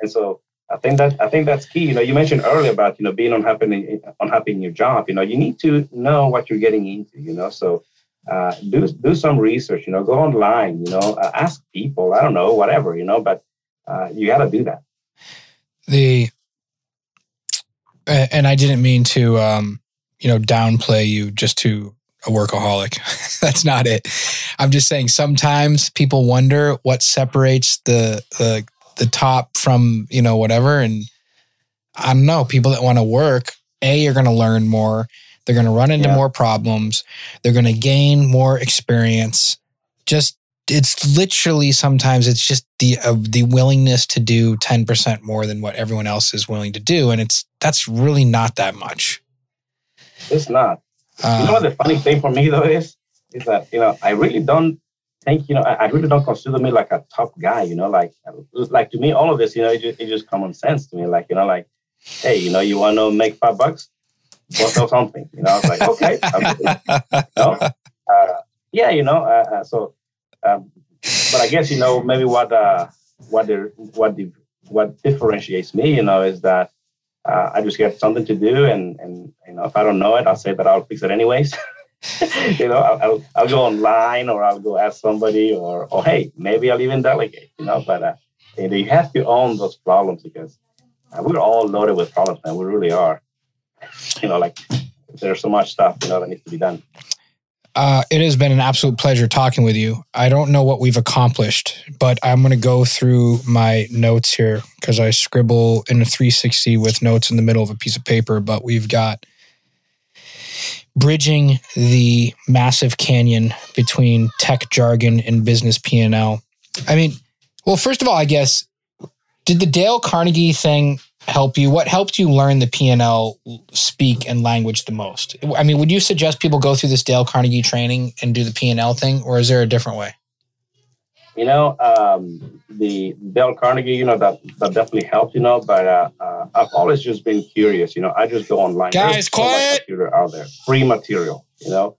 and so I think that I think that's key. You know, you mentioned earlier about you know being unhappy in, unhappy in your job. You know, you need to know what you're getting into. You know, so uh, do do some research. You know, go online. You know, uh, ask people. I don't know, whatever. You know, but uh, you got to do that. The and I didn't mean to, um, you know, downplay you just to a workaholic. That's not it. I'm just saying sometimes people wonder what separates the the the top from you know whatever, and I don't know, people that want to work, A, you're going to learn more. They're going to run into Yeah. more problems. They're going to gain more experience. Just, it's literally sometimes it's just the uh, the willingness to do 10% more than what everyone else is willing to do. And it's, that's really not that much. It's not. Uh, you know what the funny thing for me though is, is that you know I really don't think you know I, I really don't consider me like a top guy. You know, like like to me all of this, you know, it just, it's just common sense to me. Like you know, like hey, you know, you want to make five bucks, go sell something. You know, I was like, okay, you know? uh, yeah, you know, uh, uh, so. Um, but I guess you know maybe what uh, what the what the what differentiates me, you know, is that uh, I just get something to do, and and you know if I don't know it, I'll say that I'll fix it anyways. you know, I'll, I'll, I'll go online or I'll go ask somebody, or or hey, maybe I'll even delegate. You know, but uh, you, have to own those problems because uh, we're all loaded with problems, man. We really are. You know, like there's so much stuff you know that needs to be done. Uh, it has been an absolute pleasure talking with you. I don't know what we've accomplished, but I'm going to go through my notes here because I scribble in a 360 with notes in the middle of a piece of paper. But we've got bridging the massive canyon between tech jargon and business P&L. I mean, well, first of all, I guess, did the Dale Carnegie thing help you? What helped you learn the P&L speak and language the most? I mean, would you suggest people go through this Dale Carnegie training and do the P&L thing, or is there a different way? You know, um, the Dale Carnegie, you know, that, that definitely helped, you know, but uh, uh, I've always just been curious. You know, I just go online. Guys, There's so much quiet! material out there, free material, you know,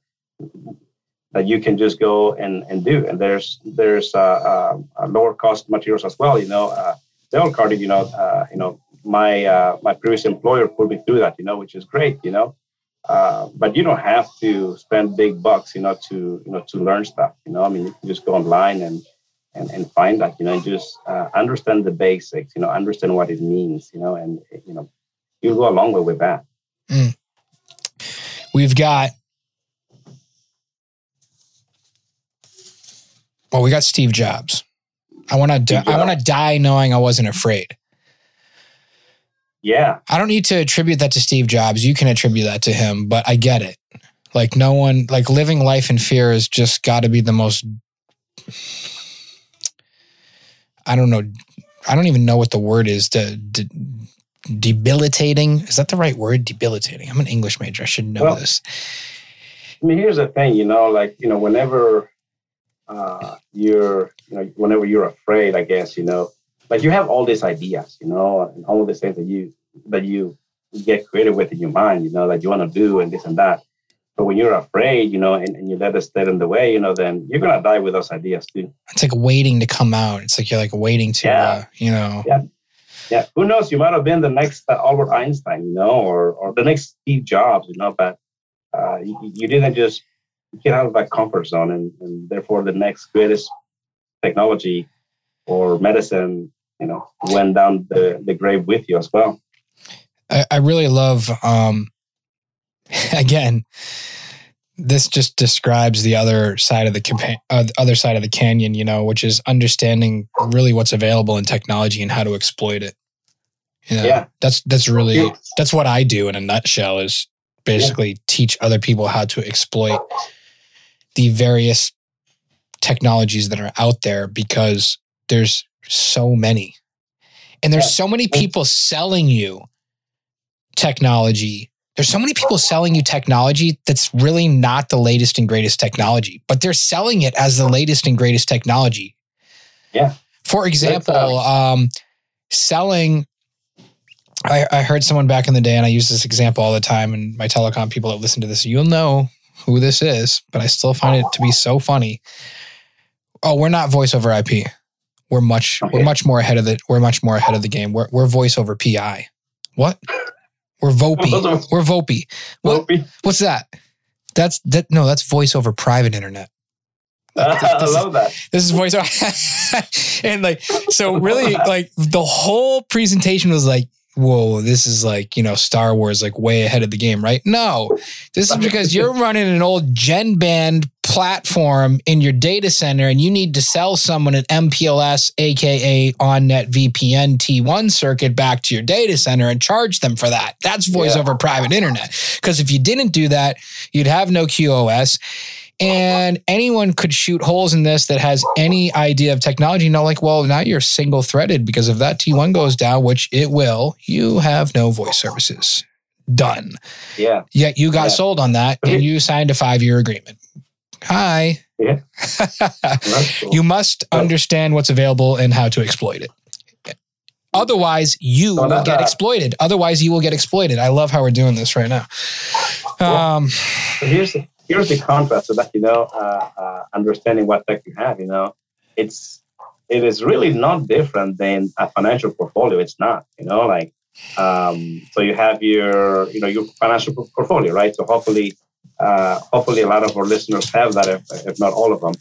that you can just go and, and do. And there's there's uh, uh, uh, lower cost materials as well. You know, uh, Dale Carnegie, you know, uh, you know, my uh, my previous employer put me through that, you know, which is great, you know. Uh, but you don't have to spend big bucks, you know, to you know to learn stuff. You know, I mean, you can just go online and and, and find that, you know, just uh, understand the basics, you know, understand what it means, you know, and you know, you'll go a long way with that. We've got well, we got Steve Jobs. I want to. Di- I want to die knowing I wasn't afraid. Yeah, I don't need to attribute that to Steve Jobs. You can attribute that to him, but I get it. Like no one, like living life in fear has just got to be the most. I don't know. I don't even know what the word is. De, de, debilitating is that the right word? Debilitating. I'm an English major. I should know Well, this. I mean, here's the thing, you know, like you know, whenever uh, you're, you know, whenever you're afraid, I guess, you know, like you have all these ideas, you know, and all of these things that you that you get creative with in your mind, you know, that you want to do and this and that. But when you're afraid, you know, and, and you let it stand in the way, you know, then you're gonna die with those ideas too. It's like waiting to come out. It's like you're like waiting to, Yeah. uh, you know. Yeah. Yeah, who knows? You might have been the next uh, Albert Einstein, you know, or or the next Steve Jobs, you know, but uh, you, you didn't just get out of that comfort zone, and, and therefore the next greatest technology or medicine, you know, went down the, the grave with you as well. I, I really love um again this just describes the other side of the uh, other side of the canyon you know which is understanding really what's available in technology and how to exploit it you know, Yeah. that's that's really Yeah. that's what i do in a nutshell is basically teach other people how to exploit the various technologies that are out there because there's so many and there's Yeah. so many people selling you technology there's so many people selling you technology that's really not the latest and greatest technology but they're selling it as the latest and greatest technology. Yeah. for example That's, um selling I, I heard someone back in the day and i use this example all the time and my telecom people that listen to this you'll know who this is but i still find it to be so funny. Oh we're not voice over ip we're much we're much more ahead of the we're much more ahead of the game. We're, we're voice over pi what we're vopi we're vopi What? What's that? That's that no that's voice over private internet. I This is- love that. this is voice over and like so really like the whole presentation was like whoa this is like you know star wars like way ahead of the game right? No. This is because you're running an old GENBAND platform in your data center and you need to sell someone an MPLS, aka OnNet VPN T1 circuit back to your data center and charge them for that. That's voice yeah. over private internet. Because if you didn't do that, you'd have no QoS. And anyone could shoot holes in this that has any idea of technology. You know, like, well, now you're single threaded because if that T1 goes down, which it will, you have no voice services. Done. Yeah. Yet you got yeah. sold on that and you signed a five year agreement. Hi. Yeah. cool. You must understand what's available and how to exploit it. Otherwise, you so will get exploited. Otherwise, you will get exploited. I love how we're doing this right now. Um, so here's the, here's the contrast so that you know, uh, uh, understanding what tech you have. You know, it's it is really not different than a financial portfolio. It's not. You know, like um, so you have your you know your financial portfolio, right? So hopefully uh, hopefully, a lot of our listeners have that, if, if not all of them.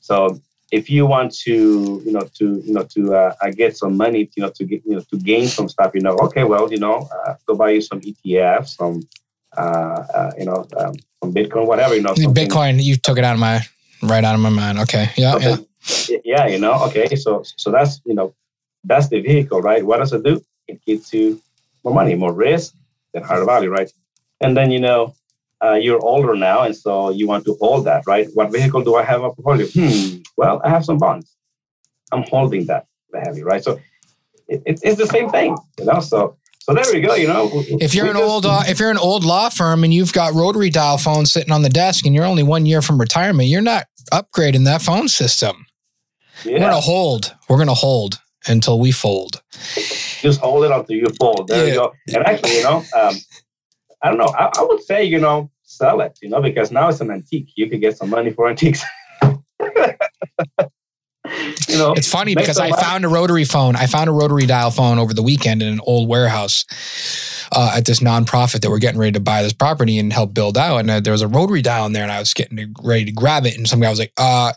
So, if you want to, you know, to you know to uh, uh get some money, you know, to get you know to gain some stuff, you know, okay, well, you know, uh, go buy you some ETFs, some, uh, uh, you know, um, some Bitcoin, whatever, you know. Bitcoin, you took it out of my right out of my mind. Okay, yeah, yeah, yeah. You know, okay, so so that's you know that's the vehicle, right? What does it do? It gives you more money, more risk, than higher value, right? And then you know uh, you're older now, and so you want to hold that, right? What vehicle do I have a portfolio? Hmm. Well, I have some bonds. I'm holding that heavy, right? So it, it, it's the same thing, you know. So so there we go. You know, if you're an just, old uh, if you're an old law firm and you've got rotary dial phones sitting on the desk and you're only one year from retirement, you're not upgrading that phone system. Yeah. We're gonna hold. We're gonna hold until we fold. Just hold it until you fold. There yeah. you go. And actually, you know, um, I don't know. I, I, would say, you know, sell it, you know, because now it's an antique. You can get some money for antiques. you know, it's funny because I found a rotary phone. I found a rotary dial phone over the weekend in an old warehouse uh, at this nonprofit that we're getting ready to buy this property and help build out. And uh, there was a rotary dial in there, and I was getting ready to grab it. And some guy was like, uh,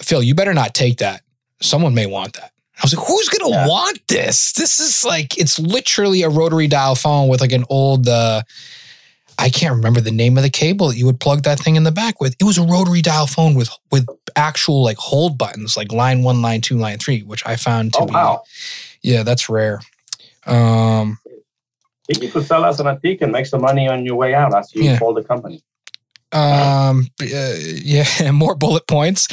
"Phil, you better not take that. Someone may want that." I was like, who's gonna yeah. want this? This is like it's literally a rotary dial phone with like an old uh I can't remember the name of the cable that you would plug that thing in the back with. It was a rotary dial phone with with actual like hold buttons, like line one, line two, line three, which I found to oh, be wow. yeah, that's rare. Um, you could sell us an antique and make some money on your way out as you yeah. the company. Um, uh, yeah, more bullet points.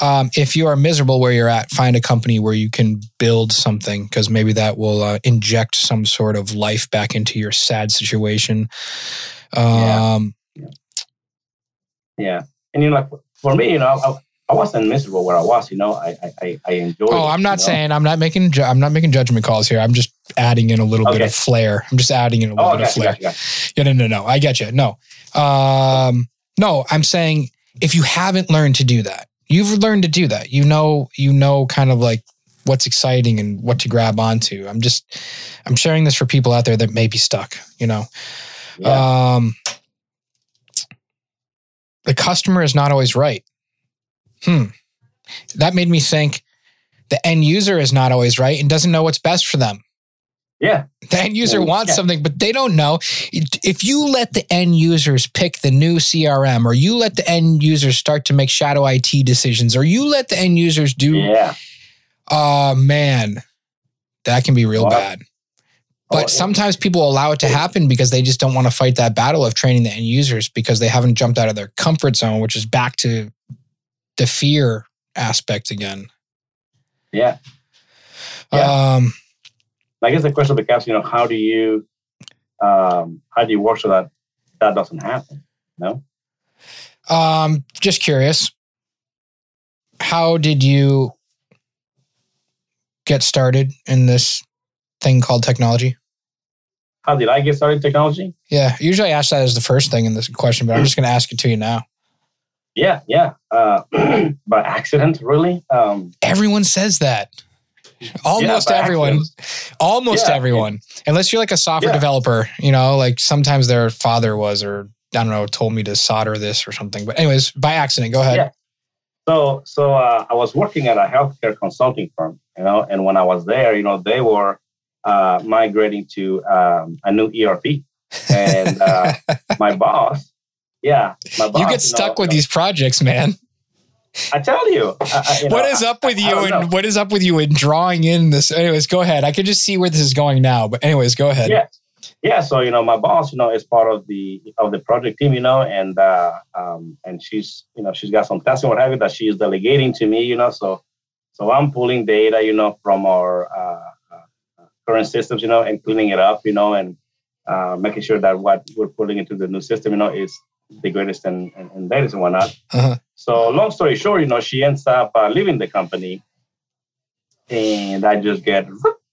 Um, if you are miserable where you're at, find a company where you can build something because maybe that will uh, inject some sort of life back into your sad situation. Um, yeah. yeah. And you know, like for me, you know, I, I wasn't miserable where I was. You know, I I, I enjoyed. Oh, I'm not it, saying know? I'm not making ju- I'm not making judgment calls here. I'm just adding in a little okay. bit of flair. I'm just adding in a little oh, bit of flair. Yeah, no, no, no. I get you. No, um, no. I'm saying if you haven't learned to do that, you've learned to do that. You know, you know, kind of like what's exciting and what to grab onto. I'm just I'm sharing this for people out there that may be stuck. You know. Yeah. Um, the customer is not always right. Hmm. That made me think the end user is not always right and doesn't know what's best for them. Yeah. The end user yeah. wants something, but they don't know. If you let the end users pick the new CRM, or you let the end users start to make shadow IT decisions, or you let the end users do, yeah. uh, man, that can be real bad. But sometimes people allow it to happen because they just don't want to fight that battle of training the end users because they haven't jumped out of their comfort zone, which is back to the fear aspect again. Yeah. yeah. Um, I guess the question becomes, you know, how do you um, how do you work so that that doesn't happen? No. Um, just curious. How did you get started in this thing called technology? How did I get started in technology? Yeah, usually I ask that as the first thing in this question, but I'm just going to ask it to you now. Yeah, yeah. Uh, by accident, really. Um, Everyone says that. Almost yeah, everyone. Accident. Almost yeah, everyone. Unless you're like a software yeah. developer, you know, like sometimes their father was, or I don't know, told me to solder this or something. But anyways, by accident, go ahead. Yeah. So, so uh, I was working at a healthcare consulting firm, you know, and when I was there, you know, they were uh, migrating to um, a new ERP. And uh, my boss, yeah, my boss, you get stuck with these projects, man. I tell you, I, you What know, is up with you and what is up with you in drawing in this? Anyways, go ahead. I can just see where this is going now. But anyways, go ahead. Yeah, yeah. So you know, my boss, you know, is part of the of the project team, you know, and uh, um, and she's you know she's got some tasks and what have you that she's delegating to me, you know. So so I'm pulling data, you know, from our uh, current systems, you know, and cleaning it up, you know, and uh, making sure that what we're putting into the new system, you know, is the greatest and and, and latest and whatnot. Uh-huh. So long story short, you know, she ends up uh, leaving the company, and I just get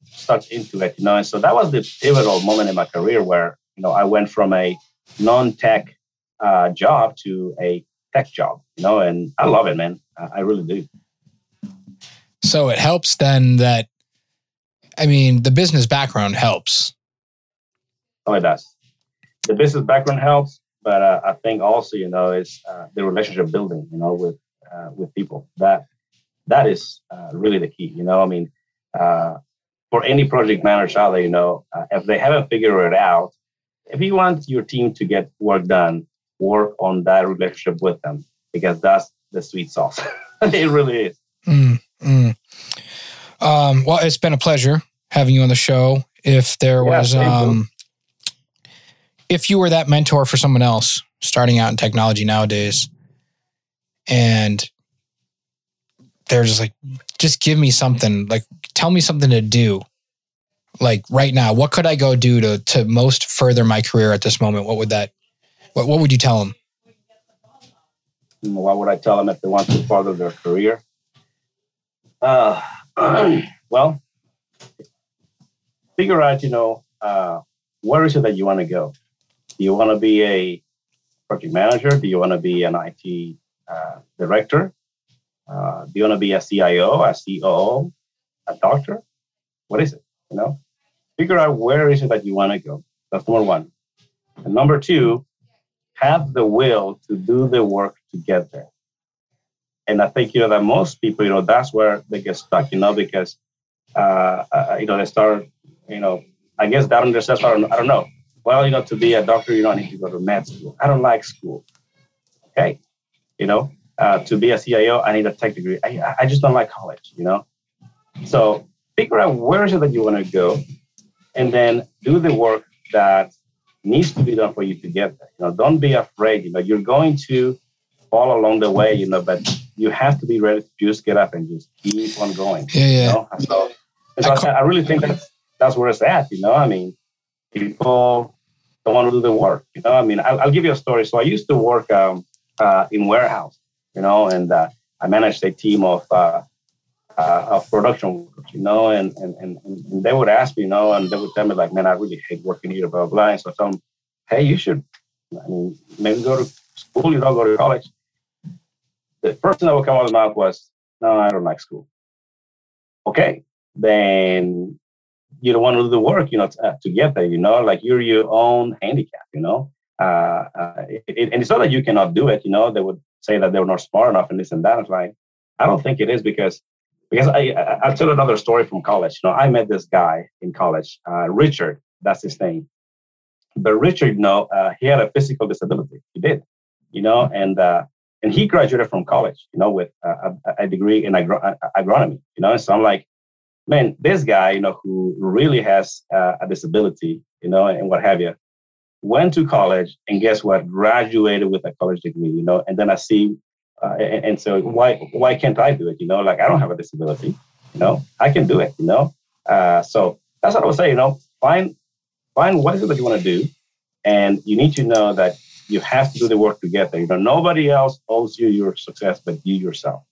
stuck into it, you know. And so that was the pivotal moment in my career where you know I went from a non-tech uh, job to a tech job, you know, and I love it, man. I, I really do. So it helps then that, I mean, the business background helps. Oh, it does. The business background helps, but uh, I think also, you know, it's uh, the relationship building, you know, with uh, with people. That that is uh, really the key. You know, I mean, uh, for any project manager out there, you know, uh, if they haven't figured it out, if you want your team to get work done, work on that relationship with them because that's the sweet sauce. it really is. Mm, mm. Um, well, it's been a pleasure having you on the show. If there Yeah, was, um, if you were that mentor for someone else starting out in technology nowadays, and they're just like, just give me something, like, tell me something to do, like right now. What could I go do to to most further my career at this moment? What would that? What What would you tell them? What would I tell them if they want to further their career? Uh, well, figure out, you know, uh, where is it that you want to go? Do you want to be a project manager? Do you want to be an IT uh, director? Uh, do you want to be a CIO, a COO, a doctor? What is it? You know, figure out where is it that you want to go. That's number one. And number two, have the will to do the work to get there. And I think, you know, that most people, you know, that's where they get stuck, you know, because, uh, uh, you know, they start, you know, I guess doubting themselves. I don't, I don't know. Well, you know, to be a doctor, you don't need to go to med school. I don't like school. Okay. You know, uh, to be a CIO, I need a tech degree. I, I just don't like college, you know? So figure out where is it that you want to go and then do the work that needs to be done for you to get there. You know, don't be afraid. You know, you're going to fall along the way, you know, but you have to be ready to just get up and just keep on going. Yeah, You yeah. know? So, so I I, I really think that's that's where it's at. You know, I mean, people don't want to do the work. You know, I mean, I'll, I'll give you a story. So I used to work um, uh, in warehouse, you know, and uh, I managed a team of uh, uh, of production workers, you know, and, and and and they would ask me, you know, and they would tell me like, man, I really hate working here, blah blah. blah. And so I tell them, hey, you should, I mean, maybe go to school. You don't go to college. The first thing that would come out of the mouth was, no, I don't like school. Okay, then you don't want to do the work, you know, to, uh, to get there. You know, like you're your own handicap. You know, uh, uh, it, it- and it's not that you cannot do it. You know, they would say that they were not smart enough and this and that. It's like I don't think it is because because I, I I'll tell another story from college. You know, I met this guy in college, uh, Richard. That's his name. But Richard, you know, uh, he had a physical disability. He did, you know, and uh, and he graduated from college, you know, with a, a- degree in agro- agronomy. You know, so I'm like, man, this guy, you know, who really has uh, a disability, you know, and what have you, went to college and guess what? Graduated with a college degree, you know, and then I see, uh, and, and so why why can't I do it? You know, like I don't have a disability, you know, I can do it, you know. Uh, so that's what I would say, you know, find find what is it that you want to do, and you need to know that you have to do the work to get there. You know, nobody else owes you your success but you yourself.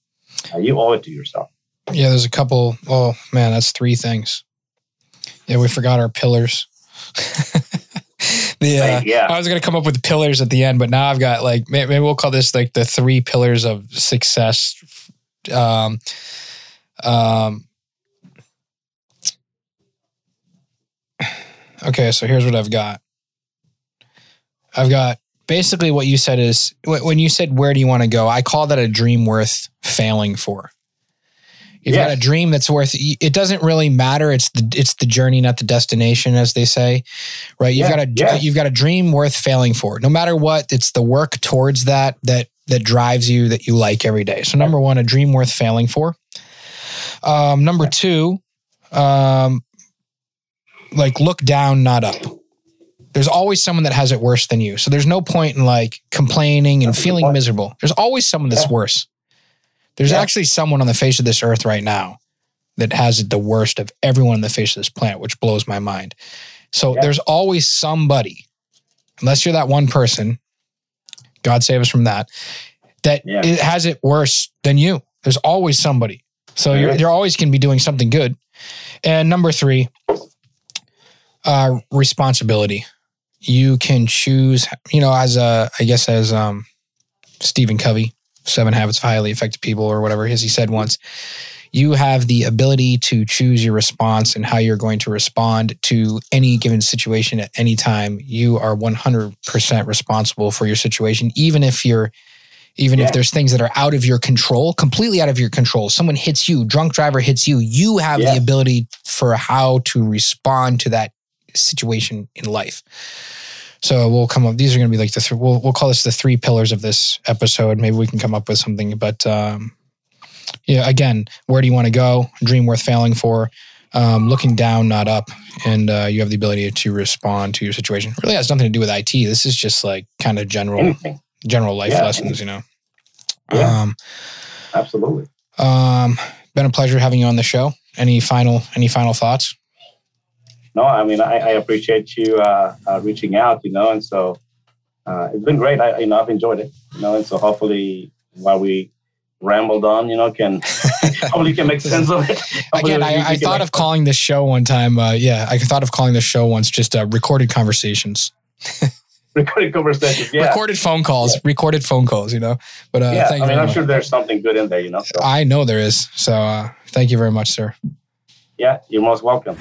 Uh, you owe it to yourself. Yeah, there's a couple. Oh man, that's three things. Yeah, we forgot our pillars. the uh, yeah. I was gonna come up with pillars at the end, but now I've got like maybe we'll call this like the three pillars of success. Um, um. Okay, so here's what I've got. I've got basically what you said is when you said where do you want to go. I call that a dream worth failing for You've Yes. got a dream that's worth. It doesn't really matter. It's the it's the journey, not the destination, as they say, right? You've Yeah, got a yeah. you've got a dream worth failing for. No matter what, it's the work towards that that that drives you that you like every day. So number one, a dream worth failing for. Um, number two, um, like look down, not up. There's always someone that has it worse than you. So there's no point in like complaining and That's a good feeling miserable. There's always someone that's worse. There's Yeah. actually someone on the face of this earth right now that has it the worst of everyone on the face of this planet, which blows my mind. So Yeah. there's always somebody, unless you're that one person, God save us from that, that Yeah. it has it worse than you. There's always somebody. So you're, you're always going to be doing something good. And number three, uh, responsibility. You can choose, you know, as a, I guess, as um, Stephen Covey, Seven Habits of Highly Effective People, or whatever is he said once, you have the ability to choose your response and how you're going to respond to any given situation at any time. You are 100% responsible for your situation, even if you're even Yeah. if there's things that are out of your control, completely out of your control. Someone hits you, drunk driver hits you, you have Yeah. the ability for how to respond to that situation in life. So we'll come up. These are going to be like the th- we'll we'll call this the three pillars of this episode. Maybe we can come up with something. But um, yeah, again, where do you want to go? Dream worth failing for. Um, looking down, not up, and uh, you have the ability to respond to your situation. Really has nothing to do with IT. This is just like kind of general Anything. general life Yeah. lessons, you know. Yeah. Um, Absolutely. um, been a pleasure having you on the show. Any final any final thoughts? No, I mean, I, I appreciate you uh, uh, reaching out, you know, and so uh, it's been great. I, you know, I've enjoyed it, you know, and so hopefully while we rambled on, you know, can hopefully can make sense of it. Hopefully Again, I, I thought of calling this show one time. Uh, yeah, I thought of calling this show once just uh, recorded conversations, recorded conversations. Yeah, recorded phone calls, recorded phone calls. You know, but uh, yeah. thank you I mean, I'm much. sure there's something good in there, you know. So, I know there is. So uh, thank you very much, sir. Yeah, you're most welcome.